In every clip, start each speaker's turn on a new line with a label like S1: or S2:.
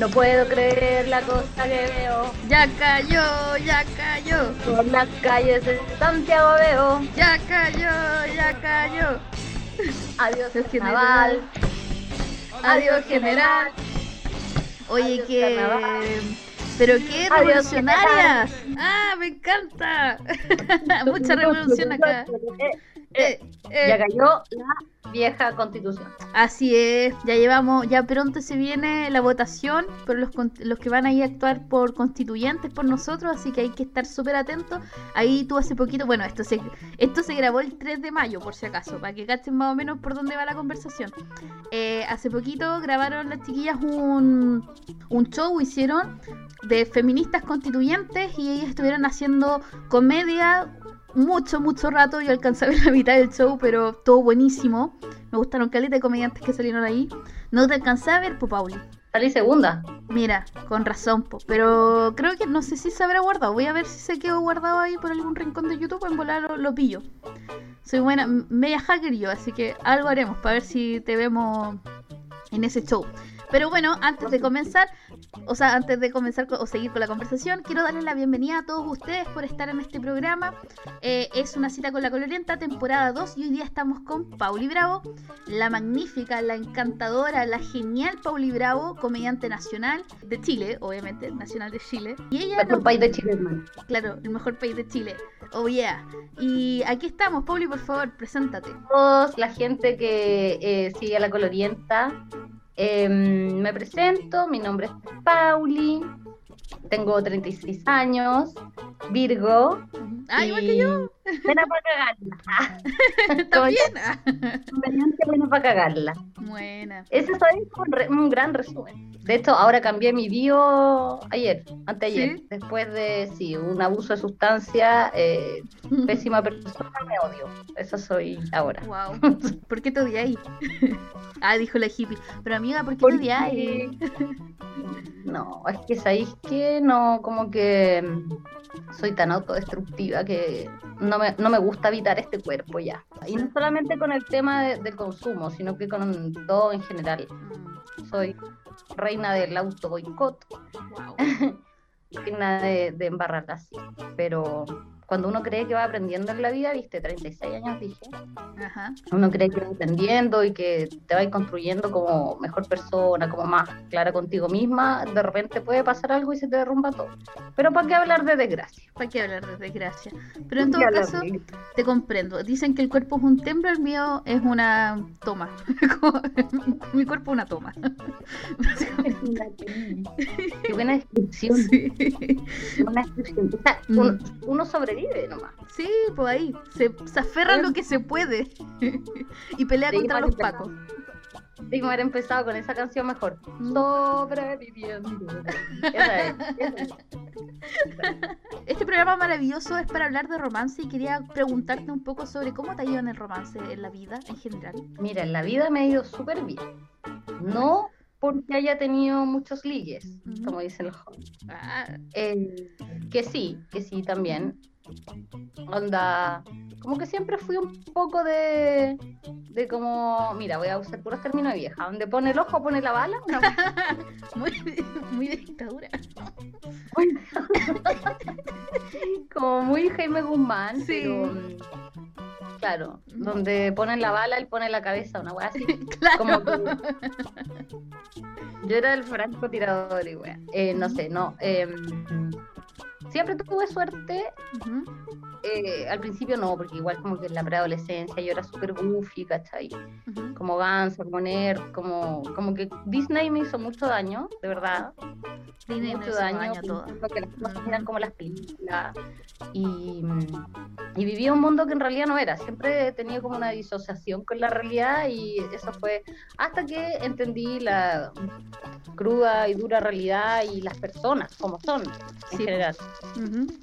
S1: No puedo creer la cosa que veo.
S2: Ya cayó, ya cayó.
S1: Por las calles de Santiago veo.
S2: Ya cayó, ya cayó.
S1: Adiós, general.
S2: Adiós, general. Oye, que. Pero qué revolucionarias. Ah, me encanta. Mucha revolución acá.
S1: Eh,
S2: Eh, eh.
S1: Ya cayó la vieja constitución.
S2: Así es, ya llevamos, ya pronto se viene la votación por los, los que van a ir a actuar por constituyentes por nosotros, así que hay que estar súper atentos. Ahí tú hace poquito, bueno, esto se, esto se grabó el 3 de mayo, por si acaso, para que cachen más o menos por dónde va la conversación. Eh, hace poquito grabaron las chiquillas un, un show, hicieron de feministas constituyentes y ellas estuvieron haciendo comedia mucho, mucho rato. Yo alcancé a ver la mitad del show, pero todo buenísimo. Me gustaron caleta de comediantes que salieron ahí. No te alcancé a ver, po, Pauli.
S1: Salí segunda.
S2: Mira, con razón, po. Pero creo que no sé si se habrá guardado. Voy a ver si se quedó guardado ahí por algún rincón de YouTube. En volar lo, lo pillo. Soy buena, media hacker yo, así que algo haremos para ver si te vemos en ese show. Pero bueno, antes de comenzar, o sea, antes de comenzar co- o seguir con la conversación, quiero darles la bienvenida a todos ustedes por estar en este programa. Eh, es una cita con la colorienta, temporada 2, y hoy día estamos con Pauli Bravo, la magnífica, la encantadora, la genial Pauli Bravo, comediante nacional de Chile, obviamente, nacional de Chile. Y ella
S1: Mejor
S2: nos
S1: país de Chile, hermano.
S2: Claro, el mejor país de Chile. Oh yeah. Y aquí estamos, Pauli, por favor, preséntate.
S1: todos, la gente que eh, sigue a la colorienta. Em, me presento, mi nombre es Pauli, tengo 36 años, Virgo.
S2: Ah, igual
S1: y
S2: que yo.
S1: Buena para cagarla.
S2: También. Ah.
S1: Conveniente buena para cagarla.
S2: Buena.
S1: Ese es un, re- un gran resumen. De hecho, ahora cambié mi bio ayer, anteayer,
S2: ¿Sí?
S1: después de sí, un abuso de sustancia, eh, pésima persona, me odio. Esa soy ahora.
S2: Wow. ¿Por qué te odiáis? ah, dijo la hippie. Pero amiga, ¿por qué te
S1: Porque-
S2: odiáis?
S1: No, es que sabéis que no, como que mm, soy tan autodestructiva que no me, no me gusta habitar este cuerpo ya. Y no solamente con el tema de- del consumo, sino que con todo en general. Soy reina del auto boicot,
S2: Wow.
S1: reina de, de embarrarla así. Pero cuando uno cree que va aprendiendo en la vida, viste, 36 años dije,
S2: Ajá.
S1: uno cree que va aprendiendo y que te va construyendo como mejor persona, como más clara contigo misma, de repente puede pasar algo y se te derrumba todo. Pero ¿para qué hablar de desgracia?
S2: ¿Para qué hablar de desgracia? Pero en todo
S1: ¿Para qué
S2: caso, te comprendo. Dicen que el cuerpo es un templo, el mío es una toma. Mi cuerpo es una toma.
S1: Qué buena descripción,
S2: Sí.
S1: qué buena descripción. O sea,
S2: Mm.
S1: uno, uno sobrevive nomás.
S2: Sí, pues ahí. Se, se aferra a lo que se puede. y pelea contra los
S1: que-
S2: pacos.
S1: Debimos haber empezado con esa canción mejor.
S2: Mm.
S1: Sobreviviendo. Esa es, esa es.
S2: Este programa maravilloso es para hablar de romance y quería preguntarte un poco sobre cómo te ha ido en el romance en la vida en general.
S1: Mira, en la vida me ha ido súper bien. No porque haya tenido muchos ligues, como dice el joven.
S2: Ah,
S1: Eh, que sí, que sí también. Onda, como que siempre fui un poco de, de como, mira, voy a usar puros términos de vieja, donde pone el ojo, pone la bala, una
S2: muy, muy de dictadura.
S1: como muy Jaime Guzmán,
S2: Sí.
S1: pero claro, donde ponen la bala, él pone la cabeza, una weá así.
S2: Claro.
S1: Como que- Yo era el francotirador y weá. Eh, no sé, no. em, siempre tuve suerte. Eh, al principio no, porque igual como que en la preadolescencia yo era súper goofy, ¿cachai?
S2: Ujú.
S1: Como ganso, como nerd, como, como que Disney me hizo mucho daño, de verdad.
S2: Disney
S1: mucho
S2: hizo
S1: daño,
S2: daño a todas.
S1: pensando que las cosas eran como las películas. Y, y vivía un mundo que en realidad no era. Siempre he tenido como una disociación con la realidad y eso fue hasta que entendí la cruda y dura realidad y las personas como son en
S2: Sí,
S1: un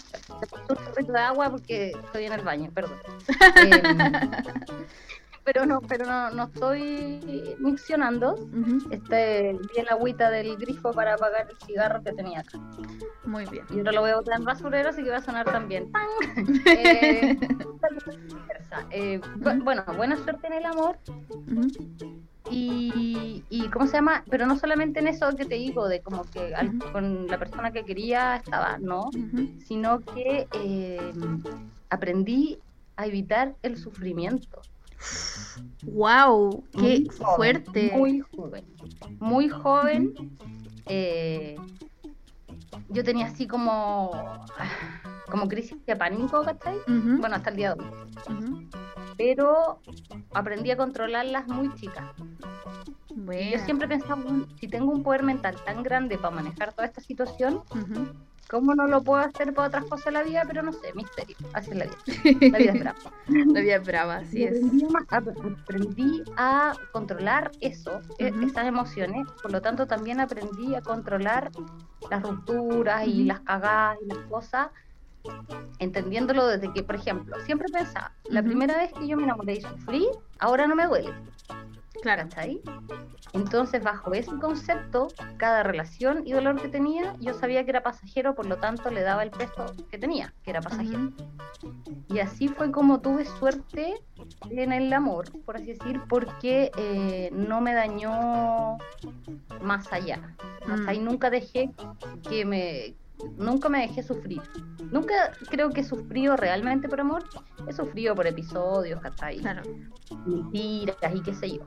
S1: chorrito de agua porque estoy en el baño, perdón. Eh, pero no, pero no, no estoy miccionando. Este, vi el agüita del grifo para apagar el cigarro que tenía acá.
S2: Muy bien.
S1: Y ahora lo voy a botar en basurero, así que va a sonar también. eh, eh, bueno, buena suerte en el amor. Y, y, ¿cómo se llama? Pero no solamente en eso que te digo, de como que con la persona que quería estaba, no, sino que eh, aprendí a evitar el sufrimiento.
S2: ¡Wow! ¡Qué fuerte!
S1: Muy joven. Muy joven. Eh, yo tenía así como como crisis de pánico, ¿cachai? Bueno, hasta el día de hoy. Pero aprendí a controlarlas muy chicas. Yo siempre pensaba, si tengo un poder mental tan grande para manejar toda esta situación, ¿Cómo no lo puedo hacer para otras cosas en la vida? Pero no sé, misterio. Así es la vida. La vida es brava.
S2: la vida es brava, así es.
S1: Aprendí a, controlar eso, e, esas emociones. Por lo tanto, también aprendí a controlar las rupturas y las cagadas y las cosas. Entendiéndolo desde que, por ejemplo, siempre pensaba, la primera vez que yo me enamoré y sufrí, ahora no me duele. Claro. ¿Está ahí? Entonces, bajo ese concepto, cada relación y dolor que tenía, yo sabía que era pasajero, por lo tanto le daba el peso que tenía, que era pasajero. Y así fue como tuve suerte en el amor, por así decir, porque eh, no me dañó más allá. Hasta ahí mm. nunca dejé que me nunca me dejé sufrir. Nunca creo que he sufrido realmente por amor. He sufrido por episodios, ¿cachai? Claro. Mentiras y qué sé yo.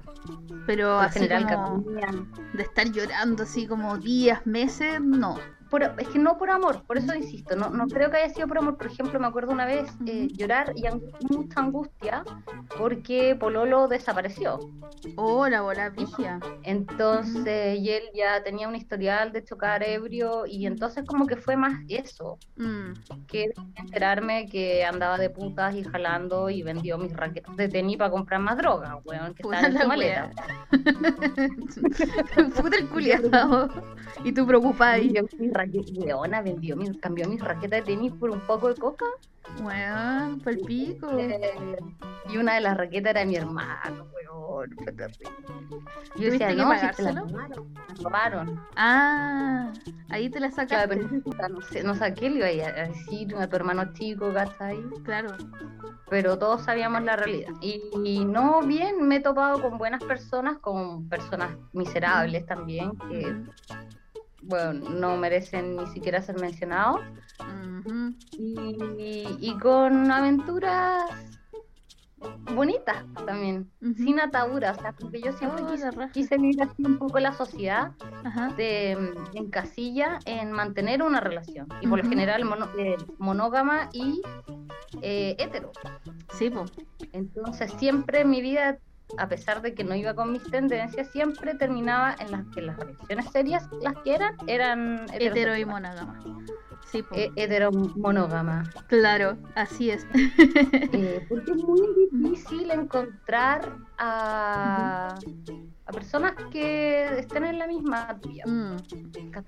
S2: Pero así general, de estar llorando así como días, meses, no
S1: es que no por amor, por eso insisto, no, no creo que haya sido por amor. Por ejemplo, me acuerdo una vez eh, llorar y mucha angustia porque Pololo desapareció.
S2: Oh, la bola vigia.
S1: Entonces, y él ya tenía un historial de chocar ebrio y entonces como que fue más eso mm. que enterarme que andaba de putas y jalando y vendió mis raquetas de tenis para comprar más droga, weón, que estaba en su maleta.
S2: Puta el culiado. y tú preocupada ahí
S1: weona, vendió cambió mis raquetas de tenis por un poco de coca.
S2: Weón, por el pico.
S1: Eh, y una de las raquetas era de mi hermano, weón.
S2: Yo decía, no, si te la
S1: robaron.
S2: Ah, ahí te la sacaste.
S1: no, sé, no saqué, le iba a decir a tu hermano chico, ahí.
S2: Claro.
S1: Pero todos sabíamos la realidad. Y, y, no, bien, me he topado con buenas personas, con personas miserables también, que bueno, no merecen ni siquiera ser mencionados. y, con aventuras bonitas también, sin ataduras, o sea, porque yo siempre oh, quise, vivir así un poco la sociedad de en casilla en mantener una relación y por lo general eh, monógama y eh, hetero.
S2: Sí, pues.
S1: Entonces siempre en mi vida a pesar de que no iba con mis tendencias, siempre terminaba en las que las relaciones serias, las que eran, eran
S2: hetero y monógama.
S1: Sí, e hetero monógama.
S2: Claro, así es.
S1: Eh, porque es muy difícil encontrar a personas que estén en la misma tuya. Mm.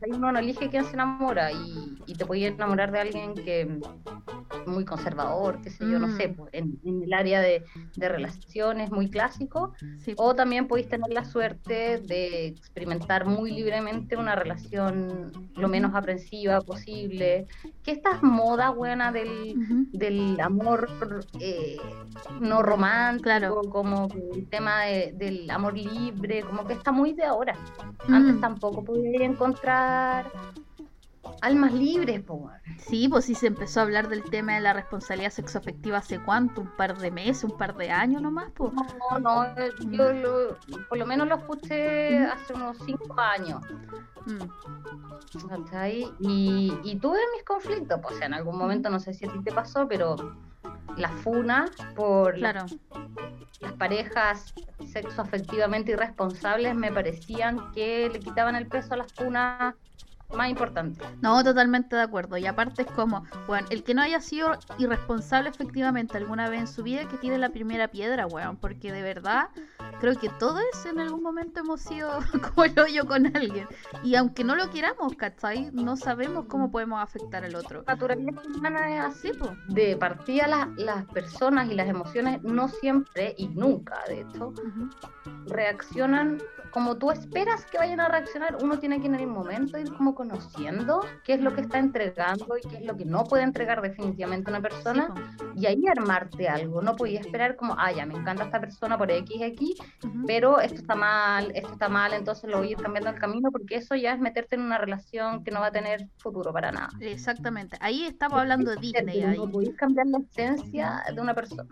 S1: Uno no elige quién se enamora y, te puede enamorar de alguien que muy conservador, qué sé yo, no sé, mm. pues, en, el área de, relaciones muy clásico, o también podéis tener la suerte de experimentar muy libremente una relación lo menos aprensiva posible, que estas modas buenas del, del amor eh, no romántico, como el tema del amor libre, como que está muy de ahora. Antes mm. tampoco podía encontrar almas libres, pues.
S2: Sí, pues sí se empezó a hablar del tema de la responsabilidad sexoafectiva hace cuánto, un par de meses, un par de años nomás, pues.
S1: No, no, yo lo, por lo menos lo escuché hace unos cinco años. Mm. Y, y tuve mis conflictos, pues, en algún momento, no sé si a ti te pasó, pero la funa por
S2: claro.
S1: las parejas sexoafectivamente irresponsables me parecían que le quitaban el peso a las funas más importante.
S2: No, totalmente de acuerdo. Y aparte es como, bueno, el que no haya sido irresponsable efectivamente alguna vez en su vida, que tire la primera piedra, weón. Porque de verdad, creo que todos en algún momento hemos sido como el hoyo con alguien. Y aunque no lo queramos, ¿cachai? No sabemos cómo podemos afectar al otro.
S1: La naturaleza humana es así, pues. De partida las, las personas y las emociones no siempre y nunca, de hecho, reaccionan como tú esperas que vayan a reaccionar. Uno tiene que en el momento ir como conociendo qué es lo que está entregando y qué es lo que no puede entregar definitivamente una persona. Y ahí armarte algo. No podía esperar como, ah, ya me encanta esta persona por X, X, pero esto está mal, esto está mal, entonces lo voy a ir cambiando el camino porque eso ya es meterte en una relación que no va a tener futuro para nada.
S2: Exactamente. Ahí estamos hablando de Disney. Ahí.
S1: No podéis cambiar la esencia de una persona.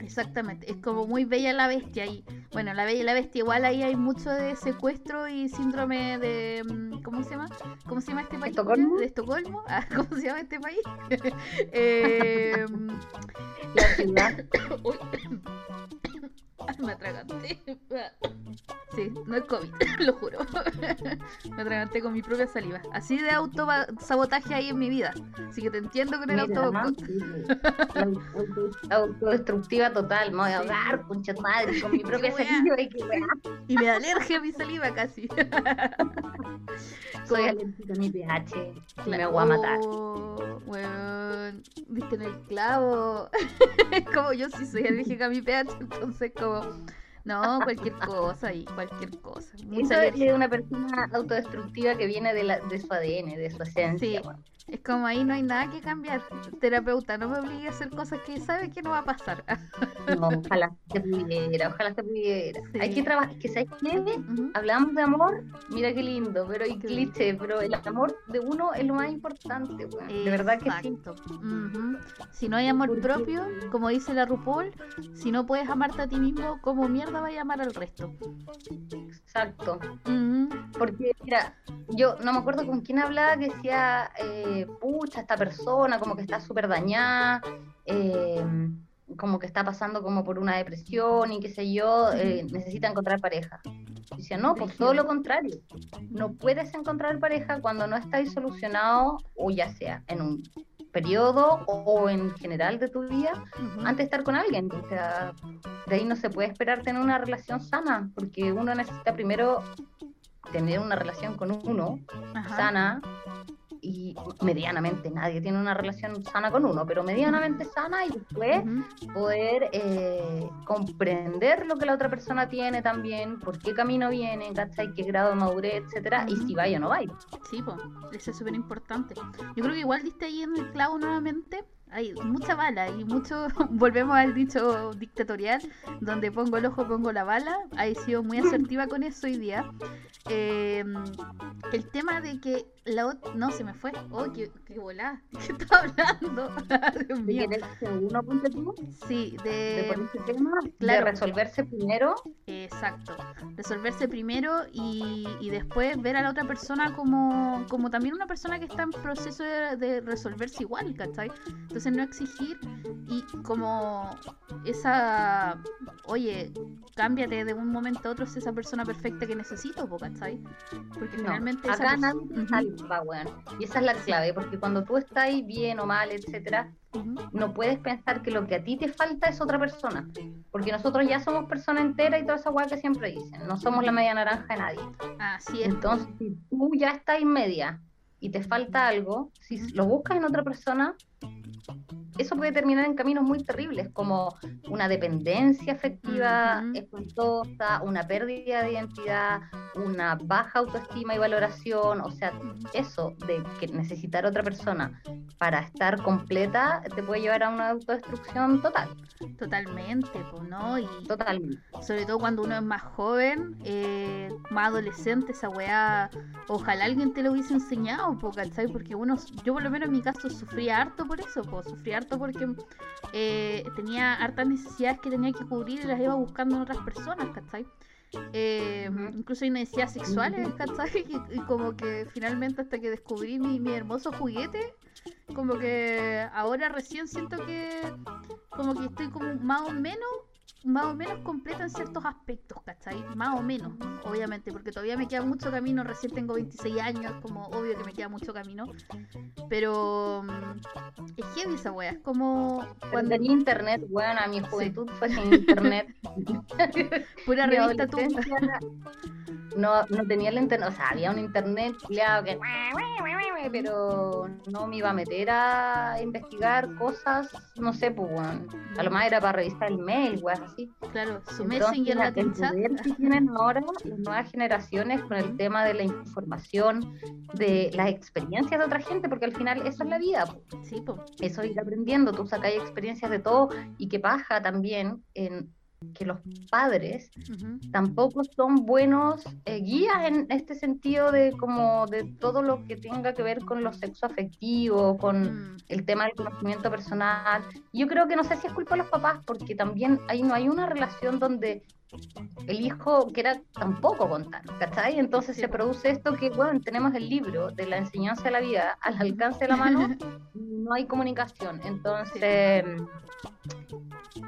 S2: Exactamente, es como muy bella la bestia ahí. Bueno, la bella y la bestia igual ahí hay mucho de secuestro y síndrome de mm, ¿cómo se llama? ¿Cómo se llama este país?
S1: ¿Estocolmo?
S2: De Estocolmo. Ah, ¿Cómo se llama este país? Eh,
S1: La ciudad,
S2: me atraganté. Sí, no es COVID, lo juro. Me atraganté con mi propia saliva. Así de autosabotaje ahí en mi vida. Así que te entiendo con el auto.
S1: autodestructiva total, me voy a ahogar, concha madre, con mi propia saliva y
S2: me da alergia a mi saliva casi.
S1: soy alérgica a mi pH, me voy a matar.
S2: Oh, weón, viste en el clavo. Como yo sí soy alérgica a mi pH, entonces como no, cualquier cosa ahí, cualquier cosa. Mucha
S1: Eso
S2: alergia.
S1: es una persona autodestructiva que viene de, la, de su ADN, de su esencia.
S2: Sí. Es como ahí no hay nada que cambiar. Terapeuta, no me obligue a hacer cosas que sabe que no va a pasar.
S1: No, ojalá se pudiera, ojalá se pudiera.
S2: Sí.
S1: Hay que trabajar, que sabes qué?
S2: Ujú.
S1: Hablamos de amor, mira qué lindo, pero hay cliché, pero el amor de uno es lo más importante, weón. De verdad que sí.
S2: Si no hay amor propio, como dice la RuPaul, si no puedes amarte a ti mismo, ¿cómo mierda vas a amar al resto?
S1: Exacto. Porque, mira, yo no me acuerdo con quién hablaba que decía, eh, pucha, esta persona como que está súper dañada, eh, como que está pasando como por una depresión y qué sé yo, eh, necesita encontrar pareja. Y decía, no, pues todo lo contrario. No puedes encontrar pareja cuando no estáis solucionado, o ya sea en un periodo o en general de tu vida, antes de estar con alguien. O sea, de ahí no se puede esperar tener una relación sana, porque uno necesita primero tener una relación con uno
S2: Ajá.
S1: sana y medianamente nadie tiene una relación sana con uno, pero medianamente sana y después
S2: Ujú.
S1: poder eh, comprender lo que la otra persona tiene también, por qué camino viene, ¿cachai? qué grado de madurez, etcétera, y si vaya o no vaya.
S2: Sí, pues, eso es súper importante. Yo creo que igual diste ahí en el clavo nuevamente. Hay mucha bala y mucho. Volvemos al dicho dictatorial, donde pongo el ojo, pongo la bala. Ha sido muy asertiva con eso hoy día. Eh, el tema de que la ot- No, se me fue. Oh, qué, qué volá. ¿Qué estaba hablando? Dios
S1: Si
S2: mío.
S1: uno tú,
S2: Sí,
S1: de
S2: de.
S1: ese tema,
S2: claro.
S1: de resolverse primero,
S2: Exacto. Resolverse primero y, y después ver a la otra persona como, como también una persona que está en proceso de, de resolverse igual, ¿cachai? Entonces no exigir y como esa, oye, cámbiate de un momento a otro es esa persona perfecta que necesito, ¿cachai? Porque
S1: No,
S2: finalmente esa
S1: acá nadie salva, weón. Y esa es la clave, porque cuando tú estás ahí bien o mal, etcétera, no puedes pensar que lo que a ti te falta es otra persona. Porque nosotros ya somos persona entera y toda esa weá que siempre dicen. No somos la media naranja de nadie.
S2: Así es.
S1: Entonces, si tú ya estás en media y te falta algo, si lo buscas en otra persona, eso puede terminar en caminos muy terribles, como una dependencia afectiva
S2: Ujú.
S1: espantosa, una pérdida de identidad, una baja autoestima y valoración. O sea, eso de que necesitar otra persona para estar completa te puede llevar a una autodestrucción total,
S2: Totalmente, pues, ¿no? Y
S1: totalmente.
S2: sobre todo cuando uno es más joven, eh, más adolescente, esa weá, ojalá alguien te lo hubiese enseñado, ¿cachai? Porque uno, yo por lo menos en mi caso sufría harto por eso, po, sufría harto porque eh, tenía hartas necesidades que tenía que cubrir y las iba buscando en otras personas, ¿cachai? Eh, incluso hay necesidades sexuales, ¿cachai? Y, y como que finalmente hasta que descubrí mi, mi hermoso juguete, como que ahora recién siento que como que estoy como más o menos más o menos completa en ciertos aspectos, ¿cachai? Más o menos, obviamente, porque todavía me queda mucho camino, recién tengo 26 años, como obvio que me queda mucho camino, pero mm, es heavy esa wea, es como...
S1: Cuando tenía internet, bueno, a mi juventud fue sin internet.
S2: Pura revista tú.
S1: No, no tenía el internet, o sea, había un internet culiao que pero no me iba a meter a investigar cosas, no sé, pues, weón. A lo más era para revisar el mail, weón, así.
S2: Claro, su Messenger,
S1: la- el poder que tienen ahora las nuevas generaciones con el tema de la información, de las experiencias de otra gente, porque al final eso es la vida.
S2: Sí, po.
S1: eso es ir aprendiendo, tú sacas experiencias de todo y que pasa también en que los padres
S2: Ujú.
S1: tampoco son buenos eh, guías en este sentido de como de todo lo que tenga que ver con lo sexo afectivo, con
S2: Mm,
S1: el tema del conocimiento personal. Yo creo que no sé si es culpa de los papás, porque también ahí no hay una relación donde el hijo quiera tampoco contar, ¿cachai? Entonces
S2: Sí,
S1: se produce esto que, bueno, tenemos el libro de la enseñanza de la vida al alcance de la mano, no hay comunicación. Entonces,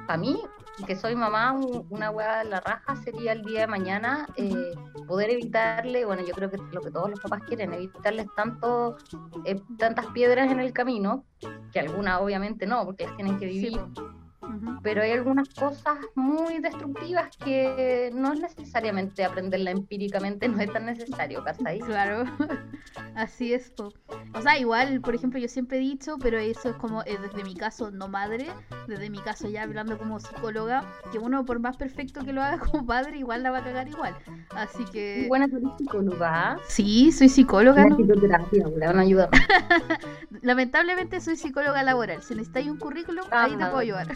S1: para mí, que soy mamá, un- una hueá de la raja sería el día de mañana eh, poder evitarle, bueno, yo creo que es lo que todos los papás quieren, evitarles tanto, eh, tantas piedras en el camino, que algunas obviamente no, porque las tienen que
S2: sí,
S1: pero hay algunas cosas muy destructivas que no es necesariamente aprenderla empíricamente, no es tan necesario, ¿cachai?
S2: Claro, así es. po. O sea, igual, por ejemplo, yo siempre he dicho, pero eso es como eh, desde mi caso no madre, desde mi caso ya hablando como psicóloga, que uno por más perfecto que lo haga como padre, igual la va a cagar igual. Así que...
S1: Buena tu eres psicóloga.
S2: Sí, soy psicóloga. ¿no?
S1: psicoterapia, le van a ayudar.
S2: Lamentablemente soy psicóloga laboral. Si necesitáis un currículum, ahí te
S1: Ah.
S2: puedo ayudar.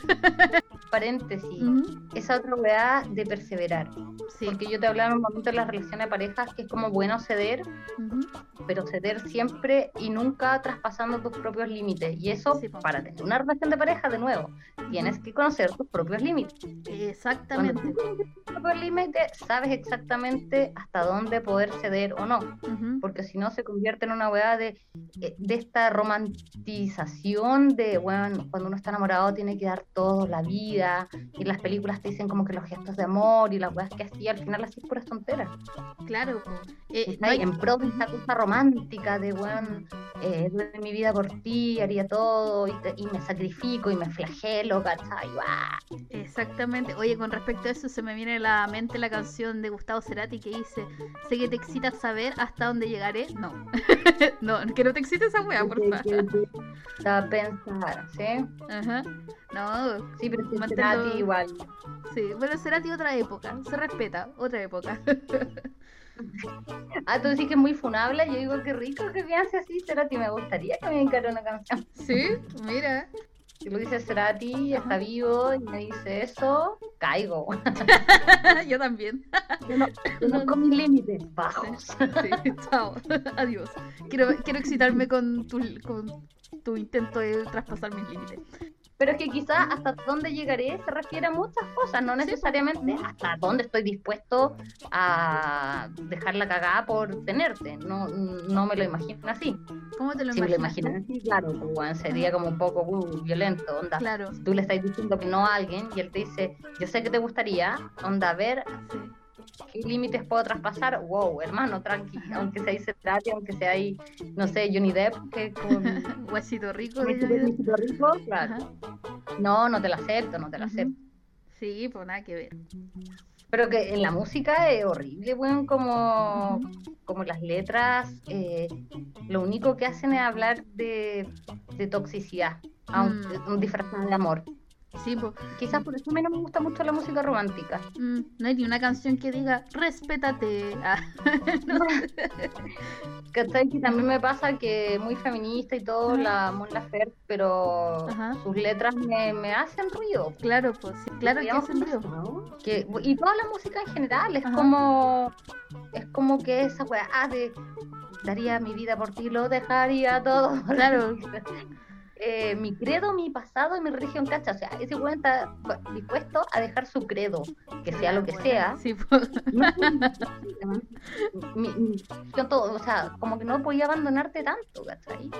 S1: Paréntesis,
S2: Ujú,
S1: esa otra weá de perseverar.
S2: Sí.
S1: Porque yo te hablaba en un momento de las relaciones de parejas que es como bueno ceder,
S2: ujú,
S1: pero ceder siempre y nunca traspasando tus propios límites. Y eso,
S2: Sí,
S1: para tener una relación de pareja, de nuevo, tienes que conocer tus propios límites. Cuando
S2: Exactamente.
S1: conoces tus propios límites, sabes exactamente hasta dónde poder ceder o no.
S2: Ujú,
S1: Porque si no, se convierte en una weá de, eh, de esta romantización de, bueno, cuando uno está enamorado tiene que dar todo, la vida. Y las películas te dicen como que los gestos de amor y las weas que así, al final así es puras tonteras.
S2: Claro. Eh, no hay-
S1: En pro de esta cosa romántica de, weón, eh, doy mi vida por ti, haría todo, y, te- y me sacrifico y me flagelo, ¿cachai?
S2: Exactamente. Oye, con respecto a eso, se me viene a la mente la canción de Gustavo Cerati que dice: Sé que te excita saber hasta dónde llegaré. No, no, que no te excite esa wea, por favor.
S1: a pensar, ¿sí?
S2: Ajá. No,
S1: Sí, pero si
S2: Manténlo-
S1: será a ti igual.
S2: sí. Bueno, Cerati otra época. Se respeta, otra época.
S1: Ah, tú decís que es muy funable. Yo digo que rico que piense así, Cerati. Me gustaría que me encargue una canción.
S2: sí, mira.
S1: Si lo dice Cerati, está vivo y me dice eso, caigo.
S2: Yo también.
S1: Yo no, yo no con mis límites bajos.
S2: Sí, chao. Adiós. Quiero, quiero excitarme con tu, con tu intento de traspasar mis límites.
S1: Pero es que quizás hasta dónde llegaré se refiere a muchas cosas, no necesariamente hasta dónde estoy dispuesto a dejar la cagada por tenerte. No, no me lo imagino así.
S2: ¿Cómo te lo
S1: Si me lo
S2: imaginas?
S1: imaginas así, claro, pues, bueno, sería como un poco uh, violento, onda.
S2: Claro.
S1: Tú le estás diciendo que no a alguien y él te dice, yo sé que te gustaría, onda, a ver Qué límites puedo traspasar. Wow, hermano, tranqui, aunque sea Cerati, aunque sea ahí, no sé, Johnny Depp, que con
S2: Huesito rico.
S1: chico rico, claro.
S2: Ajá.
S1: No, no te la acepto, no te la acepto.
S2: Sí, pues nada que ver.
S1: Pero que en la música es horrible, weón, como, como las letras, eh, lo único que hacen es hablar de, de toxicidad, aunque un disfrazado de amor.
S2: Sí, pues.
S1: Quizás por eso a mí no me gusta mucho la música romántica.
S2: mm, no hay ni una canción que diga respétate. Ah, no.
S1: ¿Cachai? Que también me pasa que muy feminista y todo, la Mon Laferte, pero sus letras me, me hacen ruido.
S2: Claro, pues sí, claro que hacen ruido.
S1: que- y toda la música en general, es como es como que esa weá ah, de daría mi vida por ti, lo dejaría todo.
S2: Claro.
S1: eh, mi credo, mi pasado y mi religión, ¿cacha? O sea, ese weón está dispuesto a dejar su credo, que sea lo que sea.
S2: Sí, pues.
S1: Mi- mi- yo todo, o sea, como que no podía abandonarte tanto, ¿cachai?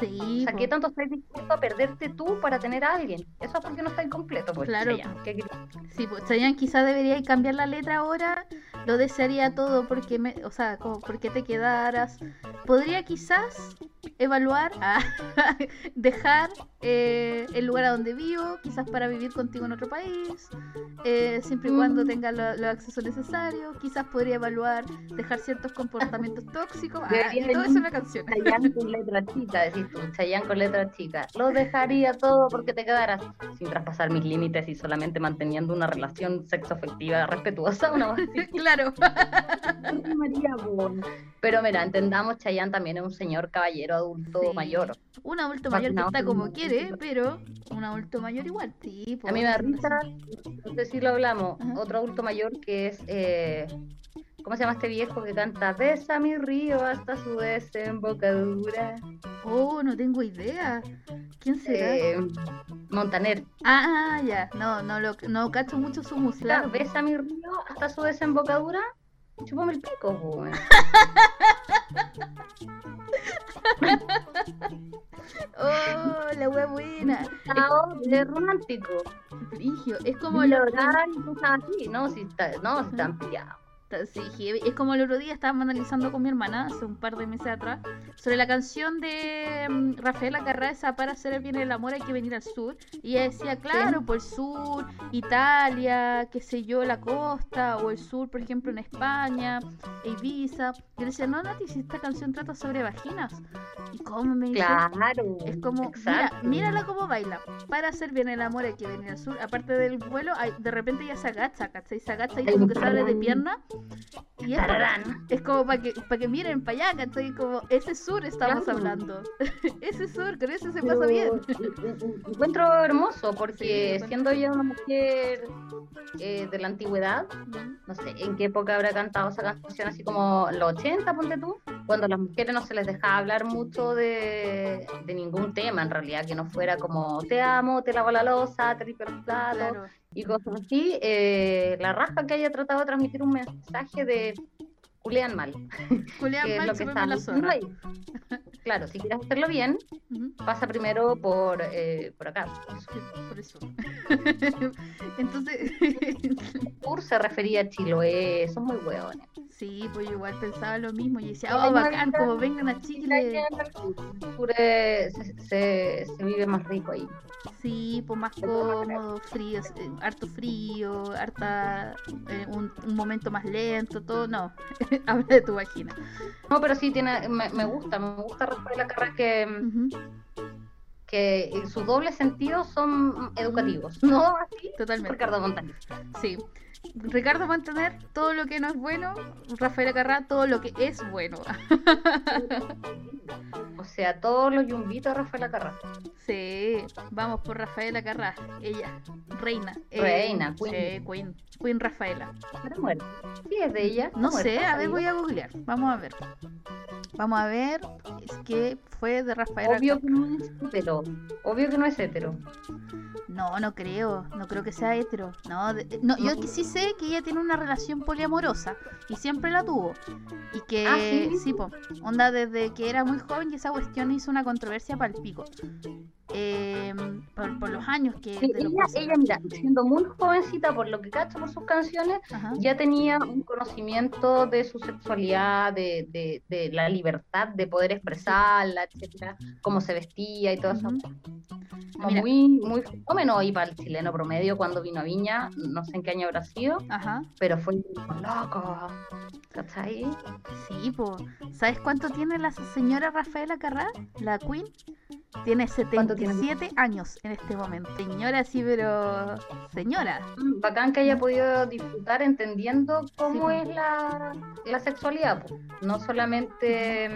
S2: Sí,
S1: O sea. ¿qué tanto estás dispuesto a perderte tú para tener a alguien? Eso es porque no está incompleto, pues.
S2: Claro. Sí, pues Chayanne quizás debería cambiar la letra ahora. Lo desearía todo porque me, o sea, como porque te quedaras. Podría quizás evaluar, ah, dejar dejar. Eh, el lugar a donde vivo, quizás para vivir contigo en otro país, eh, siempre y cuando
S1: Mm.
S2: tenga lo- los accesos necesarios. Quizás podría evaluar dejar ciertos comportamientos tóxicos. Ah, y todo eso en la canción.
S1: Chayanne con letra chica, decís tú, Chayanne con letra chica. Lo dejaría todo porque te quedaras sin traspasar mis límites y solamente manteniendo una relación sexoafectiva respetuosa, una
S2: claro.
S1: María. Pero mira, entendamos, Chayanne también es un señor caballero adulto
S2: Sí.
S1: mayor.
S2: Un adulto mayor que está como
S1: un-
S2: pero un adulto mayor igual. Sí,
S1: A mí me da
S2: pues,
S1: risa, no sé si lo hablamos,
S2: Ajá.
S1: otro adulto mayor que es, eh, ¿cómo se llama este viejo que canta? Besa mi río hasta su desembocadura.
S2: Oh, no tengo idea. ¿Quién será?
S1: Eh, Montaner.
S2: Ah, ya. No, no, lo, no cacho mucho su música.
S1: Besa mi río hasta su desembocadura. Chúpame el pico, po, weón.
S2: Oh, la wea buena.
S1: De romántico.
S2: Frigio. Es como lo,
S1: cosas así, no, si está, no, si están pillados.
S2: Sí, es como el otro día estábamos analizando con mi hermana hace un par de meses atrás sobre la canción de mm, Rafaela Carrasa para hacer el bien el amor hay que venir al sur y ella decía claro por el sur Italia qué sé yo la costa o el sur por ejemplo en España Ibiza y yo decía no Nati si esta canción trata sobre vaginas y cómo me dice
S1: Claro.
S2: es como,
S1: exacto.
S2: mira, mírala cómo baila. Para hacer bien el amor hay que venir al sur. Aparte del vuelo, hay- de repente ya se agacha, ¿cachai? Se agacha y como que sale de pierna. Y es, para-
S1: Tararán.
S2: es como para que, para que miren para allá, ¿cachai? Como ese sur estamos
S1: Claro.
S2: hablando. ese sur, con ese se pasa bien.
S1: Pero Encuentro hermoso porque
S2: Sí,
S1: siendo yo una mujer eh, de la antigüedad, no sé en qué época habrá cantado esa canción, así como los 80, ponte tú, cuando a las mujeres no se les dejaba hablar mucho de, de ningún tema en realidad, que no fuera como te amo, te lavo la losa, te limpio los platos
S2: Claro.
S1: Y así. eh, la raja que haya tratado de transmitir un mensaje de culean mal,
S2: Julián Mal
S1: lo que está
S2: la
S1: ahí. Claro, si quieres hacerlo bien, pasa primero por, eh, por acá.
S2: Por eso. Entonces,
S1: Sur se refería a Chiloé, son muy hueones.
S2: Sí, pues yo igual pensaba lo mismo y decía, oh, bacán, como vengan a Chile.
S1: Eh, se, se, se vive más rico ahí.
S2: Sí, pues más cómodo, frío, eh, harto frío, harta eh, un, un momento más lento, todo, no, habla de tu vagina.
S1: No, pero sí tiene, me, me gusta, me gusta Rafaela Carrá que,
S2: Ujú,
S1: que sus dobles sentidos son educativos, ¿no? Así,
S2: Totalmente.
S1: Ricardo Montaner.
S2: Sí. Ricardo Mantener, todo lo que no es bueno, Rafael Carrá, todo lo que es bueno.
S1: O sea, todos los yumbitos de Rafaela Carrá.
S2: Sí, vamos por Rafaela Carrá, ella, reina. eh,
S1: Reina, queen.
S2: queen. Queen Rafaela.
S1: Está muerta. Sí, es de ella.
S2: No sé, a ver, voy a googlear. Vamos a ver. Vamos a ver, es que fue de Rafaela
S1: Obvio que no es hetero. Obvio que no es hetero.
S2: No, no creo, no creo que sea hetero. No, de- no, yo que sí sé que ella tiene una relación poliamorosa y siempre la tuvo. Y que
S1: Ah, ¿sí?
S2: sí, po, onda desde que era muy joven y esa cuestión hizo una controversia para el pico. Eh, por, por los años que
S1: Sí,
S2: de los
S1: ella, ella, mira, siendo muy jovencita, por lo que cacho por sus canciones,
S2: Ajá.
S1: ya tenía un conocimiento de su sexualidad, de, de, de la libertad de poder expresarla, etcétera, cómo se vestía y todo eso.
S2: Mira.
S1: muy, muy fenómeno y para el chileno promedio cuando vino a Viña, no sé en qué año habrá sido,
S2: Ajá.
S1: pero fue loco. ¿Cachai?
S2: Sí, po. ¿Sabes cuánto tiene la señora Rafaela Carrá? La Queen. Tiene 77 años en este momento. Señora, sí, pero. Señora.
S1: Bacán que haya podido disfrutar entendiendo cómo
S2: Sí.
S1: es la, la sexualidad, no solamente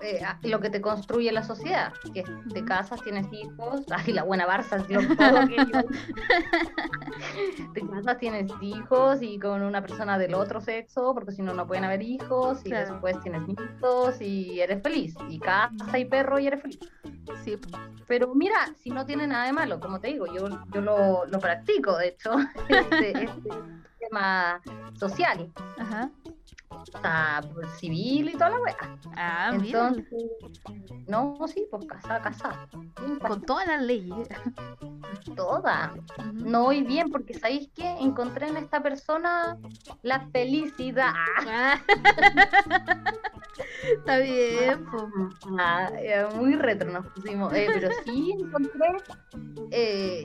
S1: eh, lo que te construye la sociedad, que te casas, tienes hijos, ay, la buena Barça, te casas, tienes hijos y con una persona del otro sexo, porque si no, no pueden haber hijos, y
S2: Claro.
S1: después tienes nietos y eres feliz, y casa y perro y eres feliz.
S2: Sí.
S1: Pero mira, si no tiene nada de malo, como te digo, yo, yo lo, lo practico, de hecho, este, este tema social.
S2: Ajá.
S1: O sea, pues, civil y toda la weá.
S2: Ah.
S1: Entonces, no, sí, pues casada, casada.
S2: Con todas las leyes.
S1: toda. No y bien, porque ¿sabéis qué? Encontré en esta persona la felicidad.
S2: Ah. Está bien.
S1: Ah, muy retro nos pusimos. Eh, pero sí encontré. eh,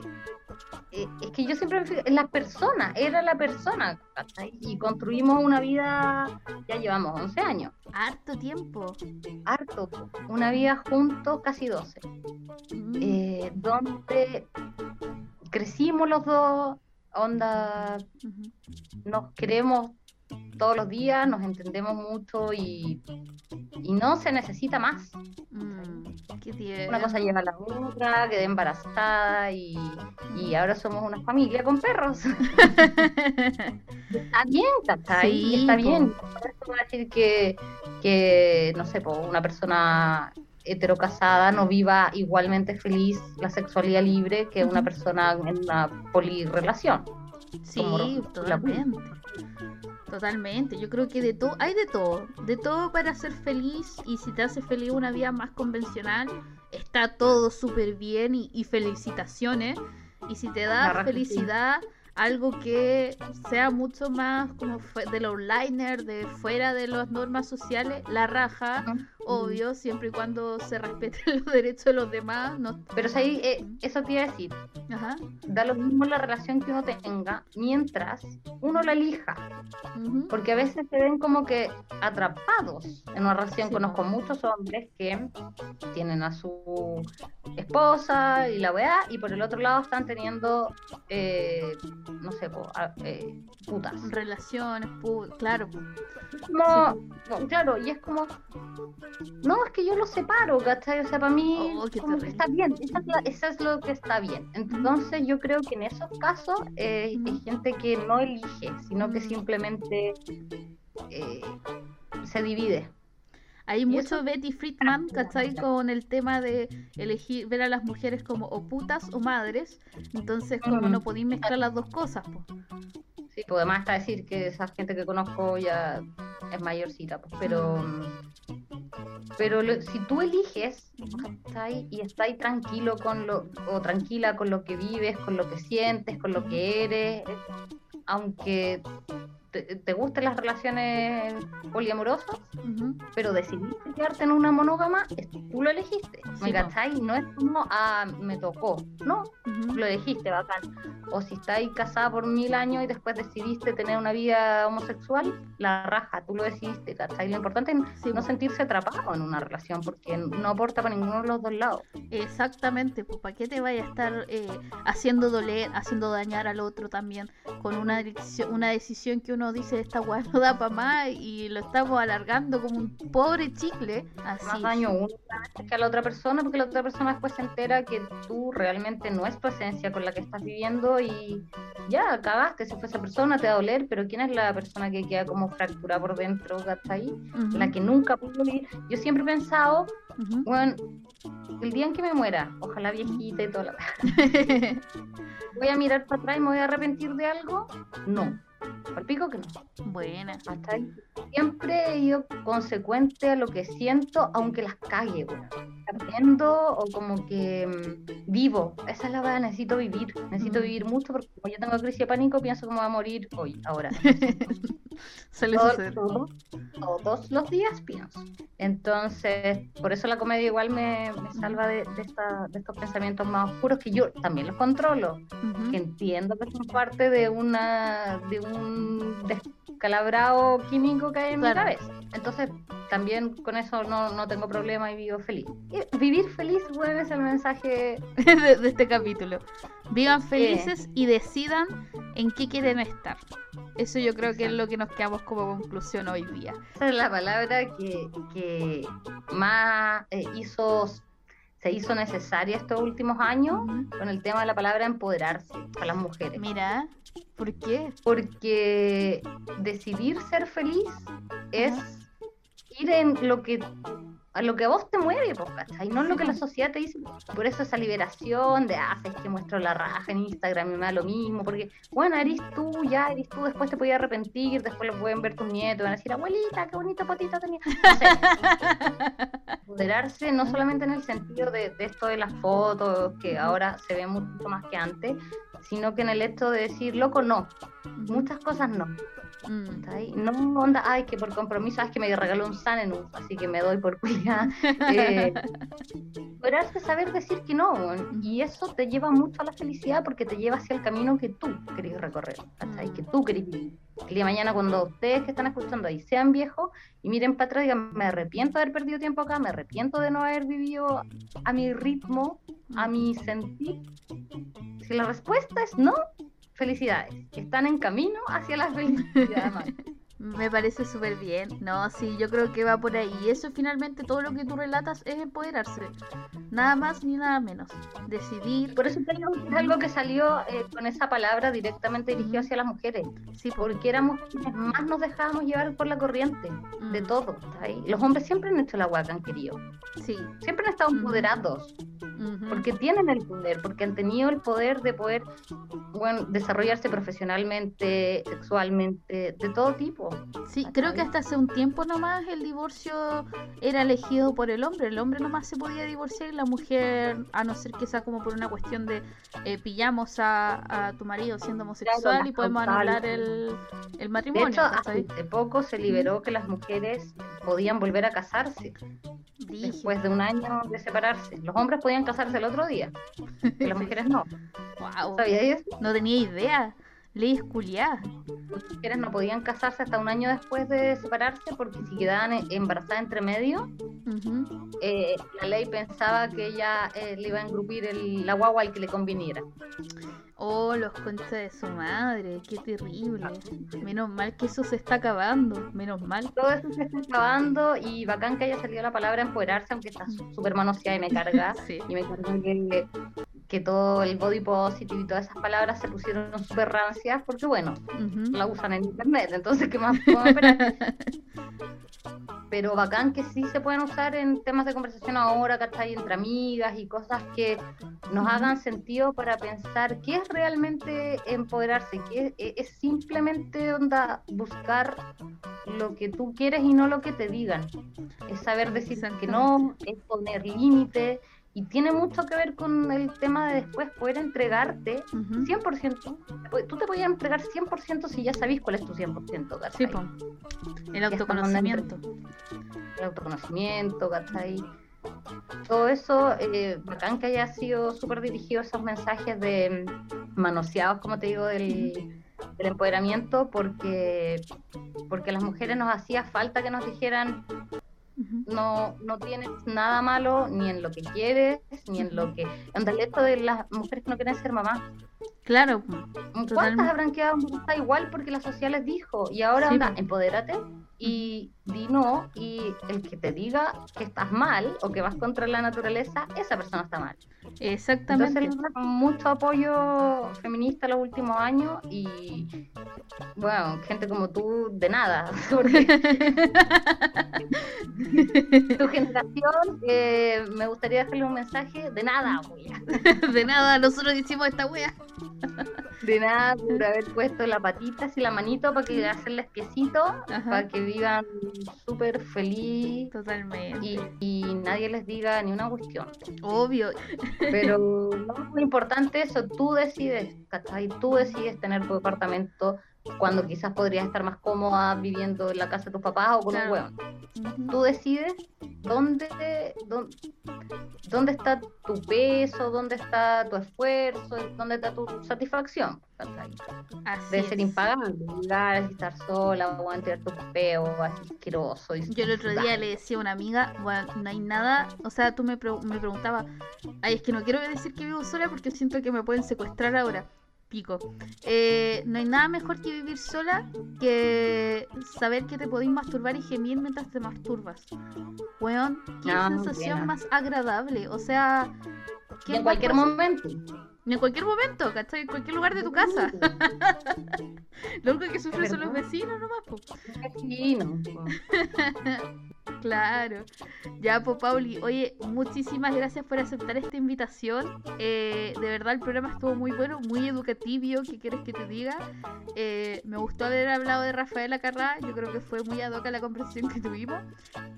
S1: eh, es que yo siempre me fijo en la persona, era la persona. ¿cachai? Y construimos una vida, ya llevamos 11 años,
S2: Harto tiempo.
S1: harto, una vida juntos, casi 12.
S2: Mm.
S1: eh, donde crecimos los dos, onda, nos queremos todos los días, nos entendemos mucho y, y no se necesita más.
S2: Mm, Qué.
S1: Una cosa lleva a la otra, quedé embarazada y, y ahora somos una familia con perros. Está bien, ¿cachai?
S2: Sí,
S1: está bien. Por eso voy a decir que, que, no sé, una persona heterocasada no viva igualmente feliz la sexualidad libre que una persona en una polirrelación.
S2: Sí,
S1: ro-
S2: totalmente. Yo creo que de todo, hay de todo. De todo para ser feliz. Y si te hace feliz una vida más convencional, está todo súper bien y, y felicitaciones. Y si te da
S1: sí.
S2: Algo que sea mucho más como de los liner, de fuera de las normas sociales, la raja, obvio, siempre y cuando se respeten los derechos de los demás. No...
S1: Pero ahí, eh, eso te iba a decir,
S2: Ajá.
S1: da lo mismo la relación que uno tenga mientras uno la elija. Porque a veces se ven como que atrapados en una relación.
S2: Sí,
S1: Conozco muchos hombres que tienen a su esposa y la weá, y por el otro lado están teniendo, eh, no sé, po, a- eh, putas.
S2: Relaciones, pu- claro.
S1: Como, no, claro, y es como, no, es que yo los separo, ¿cachai? O sea, para mí
S2: Oh,
S1: como que está bien, esa es, la- esa es lo que está bien. Entonces yo creo que en esos casos eh, hay gente que no elige, sino que simplemente eh, se divide.
S2: Hay mucho
S1: eso-
S2: Betty Friedman, ¿cachai? Con el tema de elegir, ver a las mujeres como o putas o madres. Entonces, como no podéis mezclar las dos cosas, po.
S1: Sí, pues además está decir que esa gente que conozco ya es mayorcita, pues, pero pero lo- si tú eliges ¿cachai? y estás tranquilo con lo o tranquila con lo que vives, con lo que sientes, con lo que eres, aunque te, te gusten las relaciones poliamorosas, pero decidiste quedarte en una monógama, tú lo elegiste,
S2: Sí,
S1: ¿me
S2: po.
S1: cachai? No es como, ah, me tocó, no,
S2: Ujú.
S1: lo elegiste, bacán. O si estáis casada por mil años y después decidiste tener una vida homosexual, la raja, tú lo decidiste, ¿cachai? Lo importante es
S2: Sí,
S1: no sentirse atrapado en una relación porque no aporta para ninguno de los dos lados.
S2: Exactamente, pues ¿para qué te vaya a estar eh, haciendo doler, haciendo dañar al otro también con una una decisión que uno dice esta weá no da para más y lo estamos alargando como un pobre chicle?
S1: Más
S2: Así.
S1: daño uno que a la otra persona porque la otra persona después se entera que tú realmente no es tu esencia con la que estás viviendo y ya, cagaste, se fue esa persona, te va a doler, pero ¿quién es la persona que queda como fracturada por dentro, ¿cachai?
S2: Ujú,
S1: La que nunca pudo vivir. Yo siempre he pensado. Bueno, el día en que me muera, ojalá viejita y toda la... ¿Voy a mirar para atrás y me voy a arrepentir de algo? No. Al pico que no.
S2: Buena.
S1: Hasta ahí. Siempre he ido consecuente a lo que siento, aunque las cague. Aprendo o como que mm, vivo. Esa es la verdad, necesito vivir. Necesito
S2: Mm.
S1: vivir mucho porque como yo tengo crisis de pánico, pienso que me voy a morir hoy, ahora.
S2: Suele
S1: Todo-
S2: suceder.
S1: todo- todos los días pienso. Entonces, por eso la comedia igual me, me salva de, de esta- de estos pensamientos más oscuros que yo también los controlo, que entiendo que son parte de una de un descalabrado químico que hay en mi
S2: Claro.
S1: cabeza. Entonces, también con eso no, no tengo problema y vivo feliz. Y vivir feliz, bueno, es el mensaje
S2: de, de este capítulo. Vivan felices y decidan en qué quieren estar. Eso yo creo que es lo que nos quedamos como conclusión hoy día.
S1: Esa es la palabra que, que más eh, hizo, se hizo necesaria estos últimos años con el tema de la palabra empoderarse a las mujeres.
S2: Mira, ¿por qué?
S1: Porque decidir ser feliz es ir en lo que a lo que a vos te mueve, ¿cachai? No lo que la sociedad te dice. Por eso esa liberación de, ah, es que muestro la raja en Instagram y me da lo mismo, porque, bueno, eres tú, ya eres tú, después te podías arrepentir, después lo pueden ver tus nietos, van a decir, abuelita, qué bonita patita tenía. No sé. No solamente en el sentido de, de esto de las fotos, que ahora se ve mucho más que antes, sino que en el hecho de decir, loco, no, muchas cosas no.
S2: Mm.
S1: No onda, ay, que por compromiso, es que me regaló un Sanenus, así que me doy por cuidar. Eh, pero has de saber decir que no, y eso te lleva mucho a la felicidad porque te lleva hacia el camino que tú querés recorrer, ¿cachai? Que tú querés vivir. El día de mañana, cuando ustedes que están escuchando ahí sean viejos y miren para atrás, digan, me arrepiento de haber perdido tiempo acá, me arrepiento de no haber vivido a mi ritmo, a mi sentir. Si la respuesta es no, felicidades. Están en camino hacia la felicidad.
S2: Me parece súper bien. No, sí, yo creo que va por ahí. Y eso finalmente todo lo que tú relatas es empoderarse. Nada más ni nada menos. Decidir.
S1: Por eso es algo que salió eh, con esa palabra directamente dirigido hacia las mujeres.
S2: Sí, por...
S1: Porque éramos quienes más nos dejábamos llevar por la corriente de todo. Los hombres siempre han hecho la agua que han querido.
S2: Sí.
S1: Siempre han estado
S2: Mm.
S1: empoderados. Porque tienen el poder, porque han tenido el poder de poder bueno, desarrollarse profesionalmente, sexualmente, de todo tipo.
S2: Sí, creo que hasta hace un tiempo nomás el divorcio era elegido por el hombre. El hombre nomás se podía divorciar y la mujer, a no ser que sea como por una cuestión de eh, pillamos a, a tu marido siendo homosexual y podemos anular el, el
S1: De
S2: matrimonio.
S1: hecho,
S2: ¿cachai?
S1: hace poco se liberó que las mujeres podían volver a casarse después de un año de separarse. Los hombres podían casarse el otro día, las mujeres no.
S2: Wow,
S1: ¿Sabías eso?
S2: no tenía idea. Leyes culiadas.
S1: Las mujeres no podían casarse hasta un año después de separarse porque si quedaban eh, embarazadas entre medio,
S2: Ujú.
S1: eh, la ley pensaba que ella eh, le iba a engrupir el, la guagua al que le conviniera.
S2: Oh, los conchas de su madre, qué terrible. Menos mal que eso se está acabando. Menos mal.
S1: Todo eso se está acabando y bacán que haya salido la palabra empoderarse, aunque está súper manoseada y me carga.
S2: Sí.
S1: Y me carga que, que todo el body positive y todas esas palabras se pusieron súper rancias porque, bueno,
S2: Ujú.
S1: la usan en internet, entonces, ¿qué más podemos esperar? Pero bacán que sí se pueden usar en temas de conversación ahora, ¿cachai? Entre amigas y cosas que nos hagan sentido para pensar qué es realmente empoderarse, qué es, es simplemente onda buscar lo que tú quieres y no lo que te digan. Es saber decir que no, es poner límites y tiene mucho que ver con el tema de después poder entregarte
S2: Ujú.
S1: 100%. Pu- Tú te podías entregar 100% si ya sabís cuál es tu 100%,
S2: Sí,
S1: ¿cachai?
S2: po. El autoconocimiento.
S1: El autoconocimiento, ¿cachai? Todo eso, eh, bacán que haya sido súper dirigido esos mensajes de mm, manoseados, como te digo, del, del empoderamiento, porque, porque a las mujeres nos hacía falta que nos dijeran. No, no tienes nada malo ni en lo que quieres, ni en lo que... En el hecho de las mujeres que no quieren ser mamás.
S2: Claro.
S1: ¿Cuántas
S2: Totalmente.
S1: habrán quedado igual porque la sociedad les dijo? Y ahora
S2: Sí,
S1: anda,
S2: po.
S1: empodérate y di no, y el que te diga que estás mal o que vas contra la naturaleza, esa persona está mal.
S2: exactamente.
S1: Entonces, mucho apoyo feminista los últimos años y, bueno, gente como tú, de nada, porque tu generación, eh, me gustaría dejarle un mensaje, de nada, Julia.
S2: de nada, nosotros hicimos esta wea.
S1: De nada por haber puesto la patita y la manito para que hacerles piecitos,
S2: Ajá.
S1: para que vivan súper feliz
S2: Totalmente.
S1: y, y nadie les diga ni una cuestión.
S2: Obvio.
S1: Pero no es muy importante eso, tú decides, ¿cachai? Tú decides tener tu departamento cuando quizás podrías estar más cómoda viviendo en la casa de tus papás o con
S2: Claro.
S1: un hueón.
S2: Ujú.
S1: Tú decides dónde, dónde, dónde está tu peso, dónde está tu esfuerzo, dónde está tu satisfacción.
S2: Así
S1: Debe ser impagable, llegar estar sola, o tu peo así asqueroso. y-
S2: Yo el otro día le decía a una amiga, bueno, no hay nada, o sea, tú me, pre- me preguntabas, ay, es que no quiero decir que vivo sola porque siento que me pueden secuestrar ahora. Pico. Eh, no hay nada mejor que vivir sola que saber que te podéis masturbar y gemir mientras te masturbas. Weón, qué
S1: Ah,
S2: sensación más agradable. O sea,
S1: Y
S2: ¿qué
S1: en cualquier momento.
S2: En cualquier momento, ¿cachai? En cualquier lugar de tu casa. Lo único que sufren son los vecinos nomás, po.
S1: Vecinos. po.
S2: Claro. Ya, pues, Pauli, oye, muchísimas gracias por aceptar esta invitación. Eh, de verdad, el programa estuvo muy bueno, muy educativo. ¿Qué quieres que te diga? Eh, me gustó haber hablado de Rafaela Carrá. Yo creo que fue muy ad hoc la conversación que tuvimos.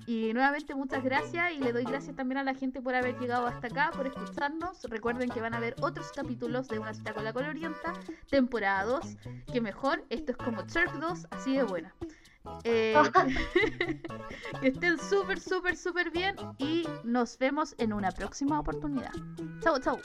S2: Y nuevamente, muchas gracias. Y le doy gracias también a la gente por haber llegado hasta acá, por escucharnos. Recuerden que van a ver otros capítulos de Una cita con la colorienta, temporada 2. Que mejor, esto es como Shark 2, así de buena. Eh, que estén súper, súper, súper bien y nos vemos en una próxima oportunidad. Chau, chau.